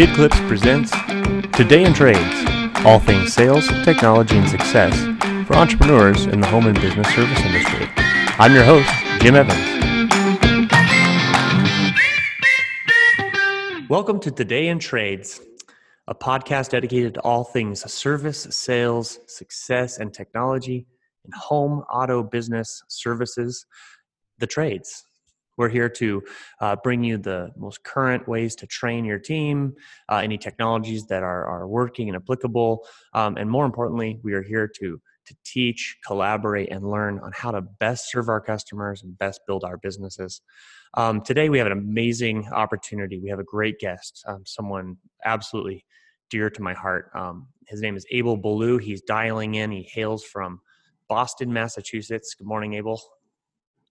BidClips presents Today in Trades, all things sales, technology, and success for entrepreneurs in the home and business service industry. I'm your host, Jim Evans. Welcome to Today in Trades, a podcast dedicated to all things service, sales, success, and technology in home, auto, business, services, the trades. We're here to uh, bring you the most current ways to train your team, uh, any technologies that are, are working and applicable, um, and more importantly, we are here to to teach, collaborate, and learn on how to best serve our customers and best build our businesses. Um, today, we have an amazing opportunity. We have a great guest, um, someone absolutely dear to my heart. Um, his name is Abel Ballou. He's dialing in. He hails from Boston, Massachusetts. Good morning, Abel.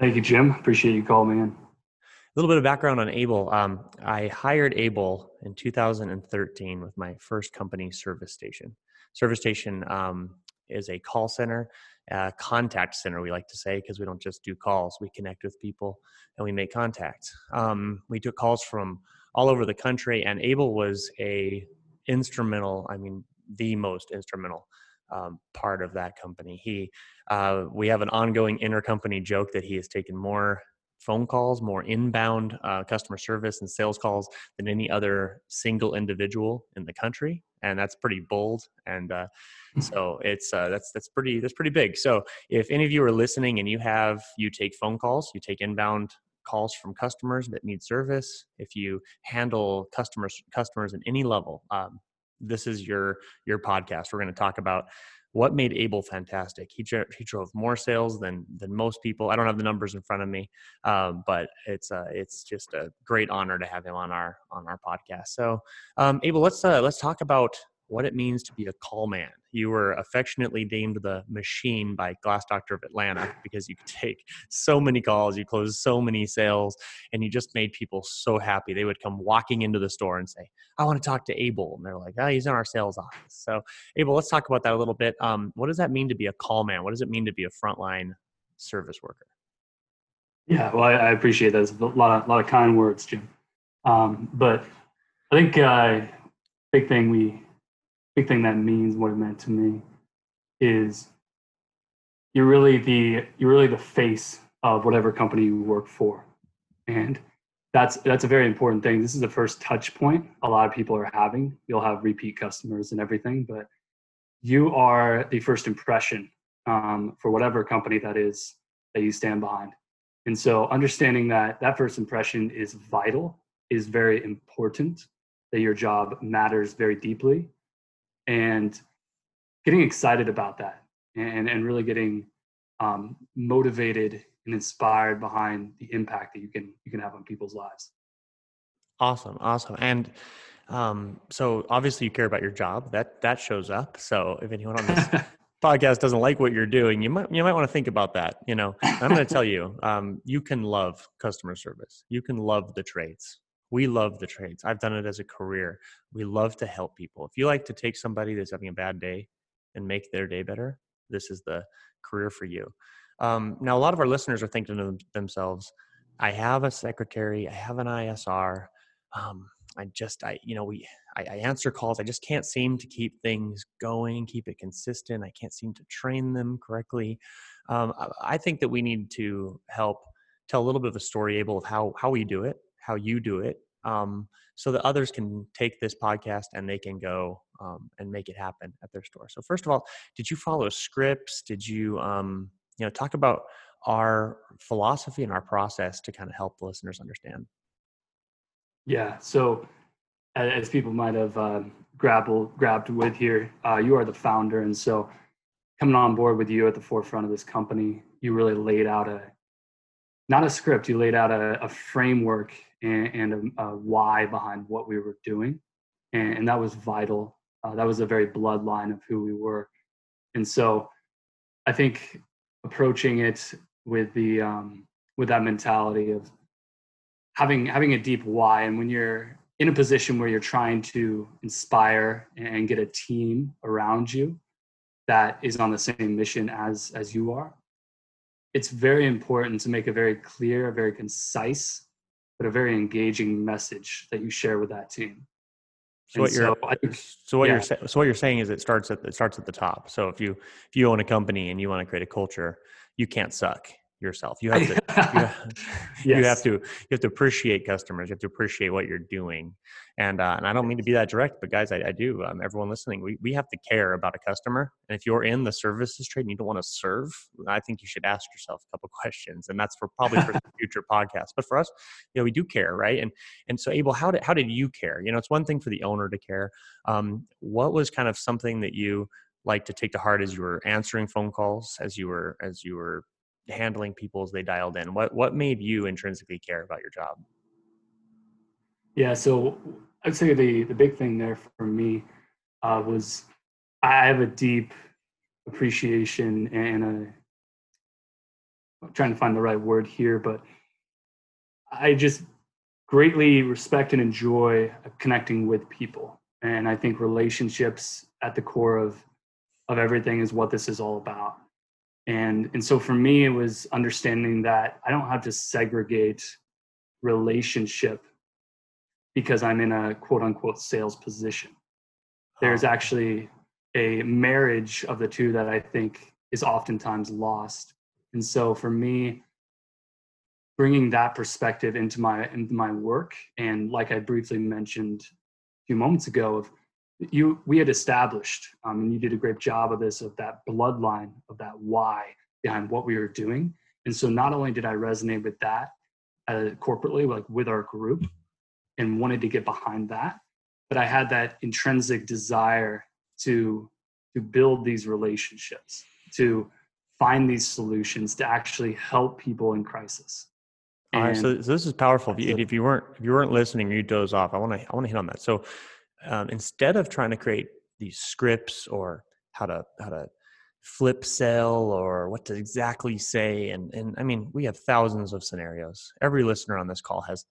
Thank you, Jim. Appreciate you calling me in. A little bit of background on Abel. Um, I hired Abel in 2013 with my first company, Service Station. Service Station um, is a call center, uh, contact center, we like to say, because we don't just do calls. We connect with people and we make contacts. Um, we took calls from all over the country, and Abel was a instrumental, I mean, the most instrumental um, part of that company. He, uh, we have an ongoing intercompany joke that he has taken more phone calls, more inbound uh, customer service and sales calls than any other single individual in the country, and that's pretty bold. And uh, hmm. so it's uh, that's that's pretty that's pretty big. So if any of you are listening and you have you take phone calls, you take inbound calls from customers that need service, if you handle customers customers in any level, um, this is your your podcast. We're going to talk about what made Abel fantastic. He he drove more sales than than most people. I don't have the numbers in front of me, um, but it's uh, it's just a great honor to have him on our on our podcast. So, um, Abel, let's uh, let's talk about what it means to be a call man. You were affectionately named the machine by Glass Doctor of Atlanta because you could take so many calls, you closed so many sales, and you just made people so happy. They would come walking into the store and say, I want to talk to Abel. And they're like, oh, he's in our sales office. So, Abel, let's talk about that a little bit. Um, what does that mean to be a call man? What does it mean to be a frontline service worker? Yeah, well, I, I appreciate that. A lot of, lot of kind words, Jim. Um, but I think uh, big thing we big thing that means what it meant to me is you're really the you're really the face of whatever company you work for. And that's that's a very important thing. This is the first touch point a lot of people are having. You'll have repeat customers and everything but you are the first impression um, for whatever company that is that you stand behind. And so understanding that that first impression is vital is very important that your job matters very deeply and getting excited about that and, and really getting um, motivated and inspired behind the impact that you can you can have on people's lives. Awesome awesome and um, so obviously you care about your job that that shows up so if anyone on this podcast doesn't like what you're doing you might you might want to think about that you know i'm going to tell you um, you can love customer service you can love the trades we love the trades. I've done it as a career. We love to help people. If you like to take somebody that's having a bad day and make their day better, this is the career for you. Um, now, a lot of our listeners are thinking to themselves, I have a secretary, I have an ISR. Um, I just, I, you know, we, I, I, answer calls. I just can't seem to keep things going, keep it consistent. I can't seem to train them correctly. Um, I think that we need to help tell a little bit of a story, Abel, of how how we do it, how you do it um, so that others can take this podcast and they can go um, and make it happen at their store. So first of all, did you follow scripts? Did you um, you know talk about our philosophy and our process to kind of help the listeners understand? Yeah. So as people might have uh, grappled grabbed with here, uh, you are the founder, and so coming on board with you at the forefront of this company, you really laid out a not a script. You laid out a, a framework and, and a, a, why behind what we were doing, and, and that was vital. Uh, that was a very bloodline of who we were, and so I think approaching it with the um, with that mentality of having having a deep why, and when you're in a position where you're trying to inspire and get a team around you that is on the same mission as as you are it's very important to make a very clear, very concise, but a very engaging message that you share with that team. So what you're think, so what yeah. you're so what you're saying is it starts at it starts at the top. So if you if you own a company and you want to create a culture, you can't suck yourself. You have to you, have, yes. you have to you have to appreciate customers. You have to appreciate what you're doing. And uh, and I don't mean to be that direct, but guys, I, I do. Um, everyone listening, we we have to care about a customer. And if you're in the services trade and you don't want to serve, I think you should ask yourself a couple questions. And that's for probably for future podcasts. But for us, you know, we do care, right? And and so Abel, how did how did you care? You know, it's one thing for the owner to care. Um, what was kind of something that you like to take to heart as you were answering phone calls, as you were as you were handling people as they dialed in? What what made you intrinsically care about your job? Yeah, so I'd say the the big thing there for me uh, was I have a deep appreciation and a I'm trying to find the right word here, but I just greatly respect and enjoy connecting with people. And I think relationships at the core of of everything is what this is all about and and so for me it was understanding that i don't have to segregate relationship because i'm in a quote unquote sales position. There's actually a marriage of the two that i think is oftentimes lost. And so for me bringing that perspective into my into my work and like i briefly mentioned a few moments ago of you we had established um, and you did a great job of this of that bloodline of that why behind what we were doing and so not only did i resonate with that uh, corporately like with our group and wanted to get behind that but i had that intrinsic desire to to build these relationships to find these solutions to actually help people in crisis all right, so, so this is powerful. If you, if you weren't if you weren't listening, you doze off. I want to I want to hit on that. So um, instead of trying to create these scripts or how to how to flip sell or what to exactly say and and I mean we have thousands of scenarios. Every listener on this call has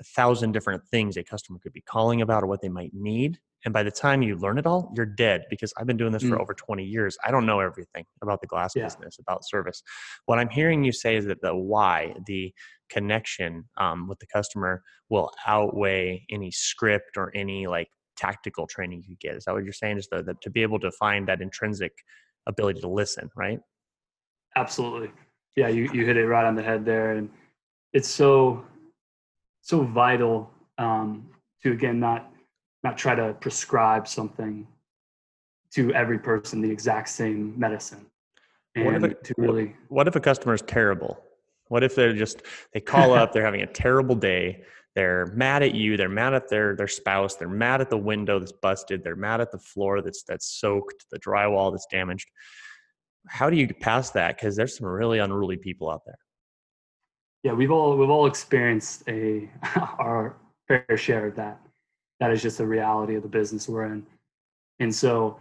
a thousand different things a customer could be calling about or what they might need. And by the time you learn it all, you're dead because I've been doing this mm. for over 20 years. I don't know everything about the glass yeah. business, about service. What I'm hearing you say is that the why, the connection um, with the customer will outweigh any script or any like tactical training you get. Is that what you're saying? Is the, the to be able to find that intrinsic ability to listen, right? Absolutely. Yeah, you, you hit it right on the head there. And it's so so vital um, to again not not try to prescribe something to every person the exact same medicine. And what if a, to really what if a customer is terrible? What if they're just they call up, they're having a terrible day, they're mad at you they're mad at their their spouse they're mad at the window that's busted they're mad at the floor that's that's soaked the drywall that's damaged. How do you get past that? Because there's some really unruly people out there. Yeah we've all we've all experienced a our fair share of that. That is just the reality of the business we're in. And so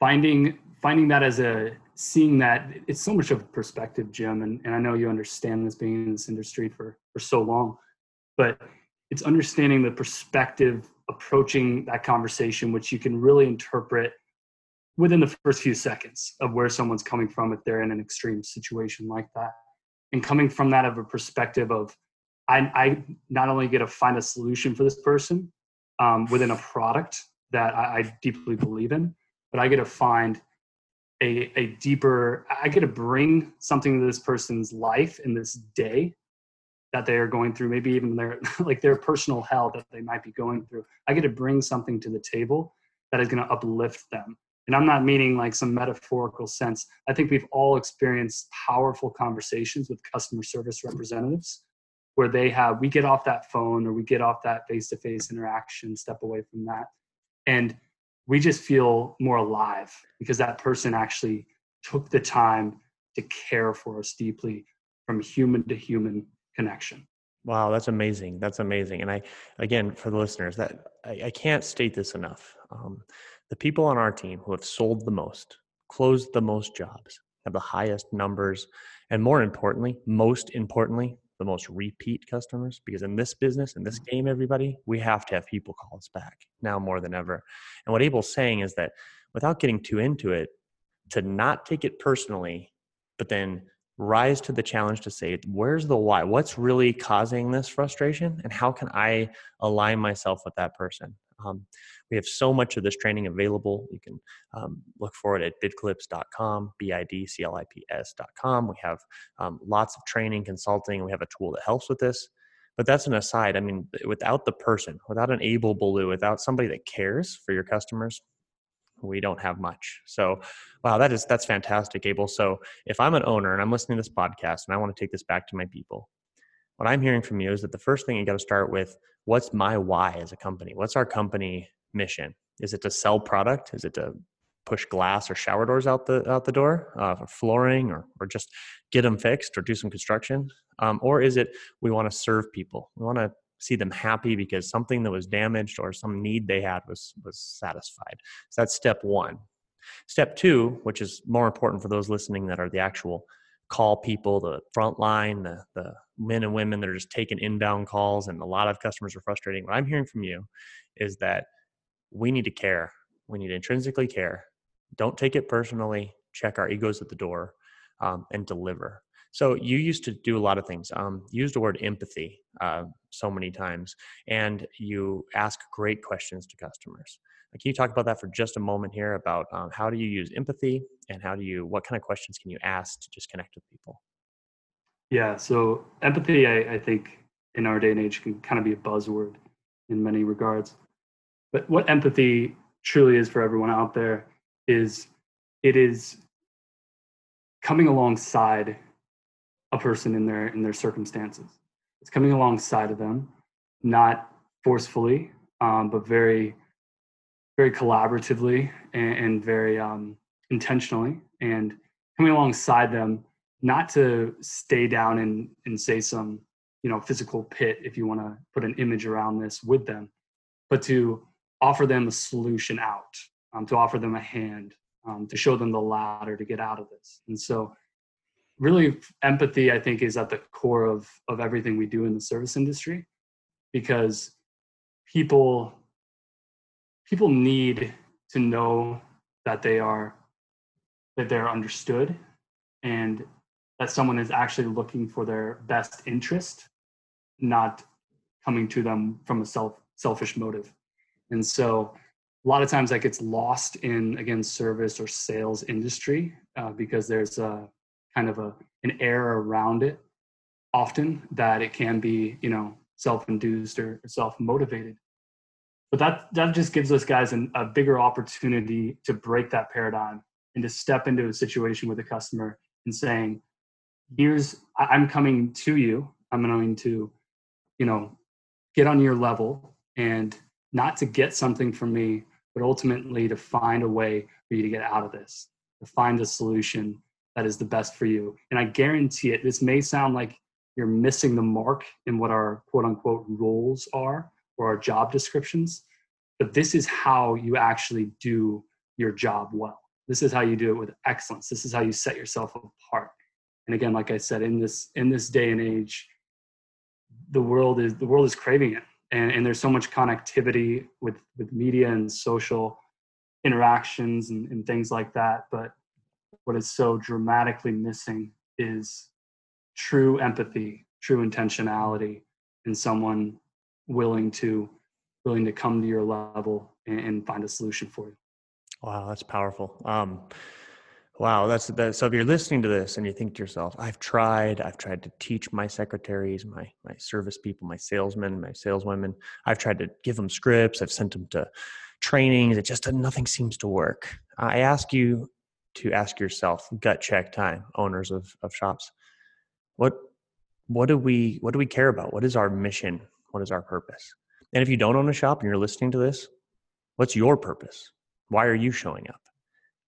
finding finding that as a seeing that it's so much of perspective jim and, and i know you understand this being in this industry for for so long but it's understanding the perspective approaching that conversation which you can really interpret within the first few seconds of where someone's coming from if they're in an extreme situation like that. And coming from that of a perspective of i, I not only get to find a solution for this person um, within a product that I, I deeply believe in but i get to find a, a deeper i get to bring something to this person's life in this day that they are going through, maybe even their like their personal hell that they might be going through. I get to bring something to the table that is going to uplift them. And I'm not meaning like some metaphorical sense. I think we've all experienced powerful conversations with customer service representatives where they have we get off that phone or we get off that face-to-face interaction, step away from that. And we just feel more alive because that person actually took the time to care for us deeply from human to human connection. Wow, that's amazing. That's amazing. And I, again, for the listeners, that I, I can't state this enough. Um, the people on our team who have sold the most, closed the most jobs, have the highest numbers, and more importantly, most importantly, the most repeat customers. Because in this business, in this mm. game, everybody, we have to have people call us back now more than ever. And what Abel's saying is that without getting too into it, to not take it personally, but then rise to the challenge to say, where's the why? What's really causing this frustration? And how can I align myself with that person? Um, we have so much of this training available. You can um, look for it at bidclips.com, B I D C L I P S.com. We have um, lots of training, consulting. We have a tool that helps with this. But that's an aside. I mean, without the person, without an Abel Ballou, without somebody that cares for your customers, we don't have much. So, wow, that is that's fantastic, Abel. So, if I'm an owner and I'm listening to this podcast and I want to take this back to my people, what I'm hearing from you is that the first thing you got to start with what's my why as a company? What's our company mission? Is it to sell product? Is it to push glass or shower doors out the out the door, uh, for flooring, or or just get them fixed or do some construction? Um, or is it we want to serve people? We want to see them happy because something that was damaged or some need they had was was satisfied. So that's step one. Step two, which is more important for those listening that are the actual call people, the front line, the, the men and women that are just taking inbound calls, and a lot of customers are frustrating. What I'm hearing from you is that we need to care. We need to intrinsically care. Don't take it personally. Check our egos at the door um, and deliver. So you used to do a lot of things. Um, use the word empathy uh, so many times, and you ask great questions to customers. Can you talk about that for just a moment here? About um, how do you use empathy, and how do you what kind of questions can you ask to just connect with people? Yeah. So empathy, I, I think, in our day and age, can kind of be a buzzword in many regards. But what empathy truly is for everyone out there is it is coming alongside person in their in their circumstances. It's coming alongside of them, not forcefully, um, but very, very collaboratively and, and very um, intentionally, and coming alongside them, not to stay down and and say some you know physical pit if you want to put an image around this with them, but to offer them a solution out, um, to offer them a hand, um, to show them the ladder to get out of this, and so really empathy i think is at the core of of everything we do in the service industry because people people need to know that they are that they're understood and that someone is actually looking for their best interest not coming to them from a self selfish motive. And so a lot of times that gets lost in again service or sales industry uh, because there's a kind of a an air around it often that it can be you know self-induced or self-motivated. But that that just gives us guys an, a bigger opportunity to break that paradigm and to step into a situation with a customer and saying here's i'm coming to you. I'm going to you know get on your level and not to get something from me but ultimately to find a way for you to get out of this to find a solution that is the best for you. And I guarantee it, this may sound like you're missing the mark in what our quote unquote roles are or our job descriptions, but this is how you actually do your job well. This is how you do it with excellence. This is how you set yourself apart. And again, like I said, in this in this day and age, the world is the world is craving it. And, and there's so much connectivity with with media and social interactions and, and things like that. But what is so dramatically missing is true empathy, true intentionality, and someone willing to willing to come to your level and, and find a solution for you. Wow, that's powerful. Um, wow, that's that. So if you're listening to this and you think to yourself, "I've tried, I've tried to teach my secretaries, my my service people, my salesmen, my saleswomen. I've tried to give them scripts. I've sent them to trainings. It just nothing seems to work." I ask you to ask yourself gut check time owners of, of shops. What what do we what do we care about? What is our mission? What is our purpose? And if you don't own a shop and you're listening to this what's your purpose? Why are you showing up?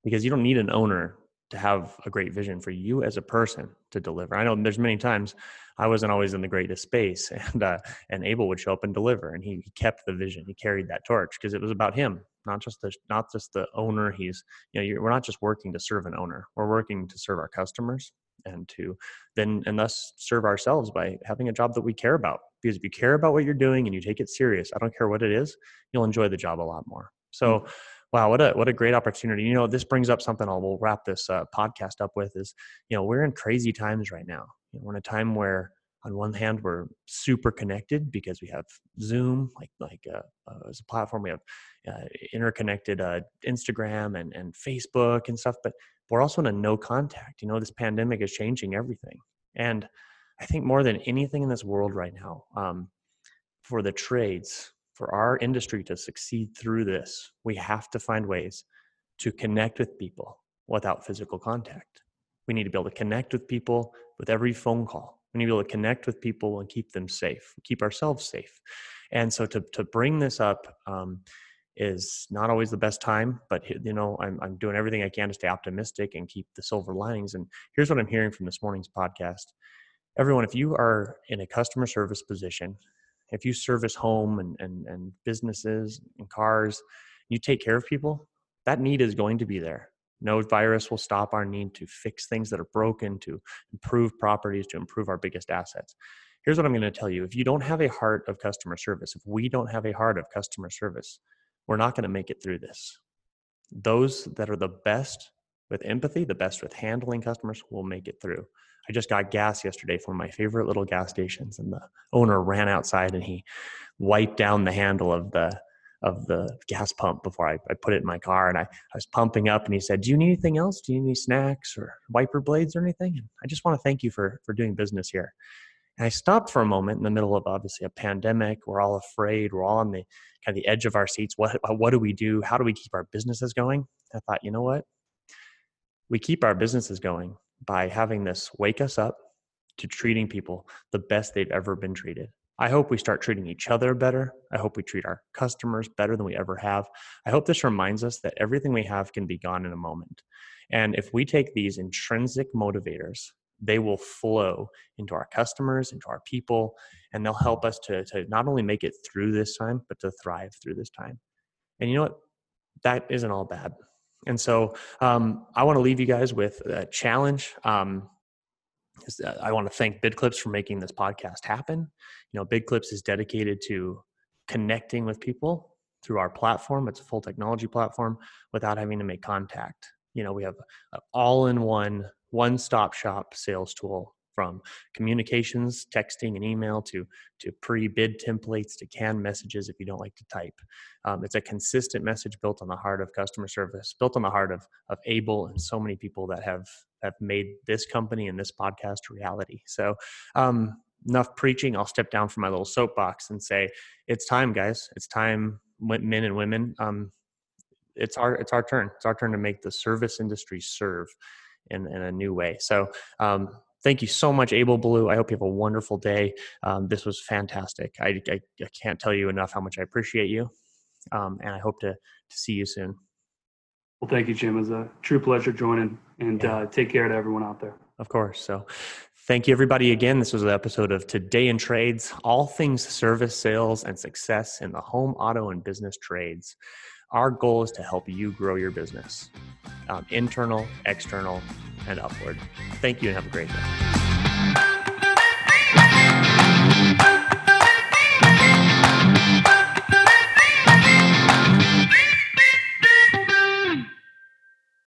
Because you don't need an owner to have a great vision for you as a person to deliver. I know there's many times i wasn't always in the greatest space and uh, and abel would show up and deliver and he, he kept the vision. He carried that torch because it was about him not just the not just the owner he's you know we're not just working to serve an owner we're working to serve our customers and to then and thus serve ourselves by having a job that we care about because if you care about what you're doing and you take it serious i don't care what it is you'll enjoy the job a lot more so mm-hmm. Wow, what a what a great opportunity! You know, this brings up something. I'll we'll wrap this uh, podcast up with is you know we're in crazy times right now. You know, we're in a time where on one hand we're super connected because we have zoom like like uh, uh, as a platform we have uh, interconnected uh, instagram and, and facebook and stuff but we're also in a no contact you know this pandemic is changing everything. And i think more than anything in this world right now um, for the trades for our industry to succeed through this we have to find ways to connect with people without physical contact. We need to be able to connect with people with every phone call we need to be able to connect with people and keep them safe, keep ourselves safe. And so to to bring this up um, is not always the best time, but you know I'm I'm doing everything I can to stay optimistic and keep the silver linings. And here's what I'm hearing from this morning's podcast. Everyone, if you are in a customer service position, if you service home and, and, and businesses and cars, you take care of people, that need is going to be there. No virus will stop our need to fix things that are broken, to improve properties, to improve our biggest assets. Here's what I'm going to tell you if you don't have a heart of customer service, if we don't have a heart of customer service, we're not going to make it through this. Those that are the best with empathy, the best with handling customers, will make it through. I just got gas yesterday from my favorite little gas stations, and the owner ran outside and he wiped down the handle of the of the gas pump before I, I put it in my car and I, I was pumping up and he said, do you need anything else? Do you need any snacks or wiper blades or anything? And I just want to thank you for, for doing business here. And I stopped for a moment in the middle of obviously a pandemic. We're all afraid. We're all on the kind of the edge of our seats. What, what do we do? How do we keep our businesses going? I thought, you know what? We keep our businesses going by having this wake us up to treating people the best they've ever been treated. I hope we start treating each other better. I hope we treat our customers better than we ever have. I hope this reminds us that everything we have can be gone in a moment. And if we take these intrinsic motivators, they will flow into our customers, into our people, and they'll help us to, to not only make it through this time, but to thrive through this time. And you know what? That isn't all bad. And so um, I want to leave you guys with a challenge. Um, I want to thank BidClips for making this podcast happen. You know, BidClips is dedicated to connecting with people through our platform. It's a full technology platform without having to make contact. You know, we have an all-in-one, one-stop shop sales tool from communications, texting, and email to to pre-bid templates to canned messages if you don't like to type. Um, it's a consistent message built on the heart of customer service, built on the heart of of Abel and so many people that have have made this company and this podcast a reality. So. Um, enough preaching. I'll step down from my little soapbox and say, "It's time, guys. It's time, men and women. Um, it's our it's our turn. It's our turn to make the service industry serve in, in a new way. So um, thank you so much, Abel Ballou. I hope you have a wonderful day. Um, this was fantastic. I, I, I, can't tell you enough how much I appreciate you, um, and I hope to to see you soon. Well, thank you, Jim. It was a true pleasure joining, and yeah. uh, take care to everyone out there. Of course. So, thank you, everybody. Again, this was an episode of Today in Trades, all things service, sales, and success in the home, auto, and business trades. Our goal is to help you grow your business, um, internal, external, and upward. Thank you and have a great day.